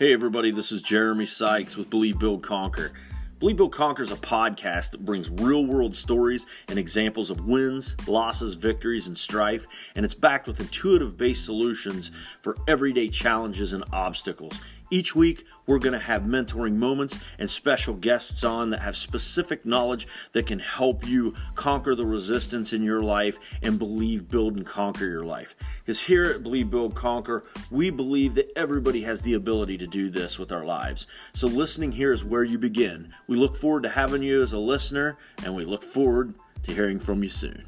Hey, everybody, this is Jeremy Sykes with Believe, Build, Conquer. Believe, Build, Conquer is a podcast that brings real world stories and examples of wins, losses, victories, and strife, and it's backed with intuitive based solutions for everyday challenges and obstacles. Each week, we're going to have mentoring moments and special guests on that have specific knowledge that can help you conquer the resistance in your life and believe, build, and conquer your life. Because here at Believe, Build, Conquer, we believe that everybody has the ability to do this with our lives. So, listening here is where you begin. We look forward to having you as a listener, and we look forward to hearing from you soon.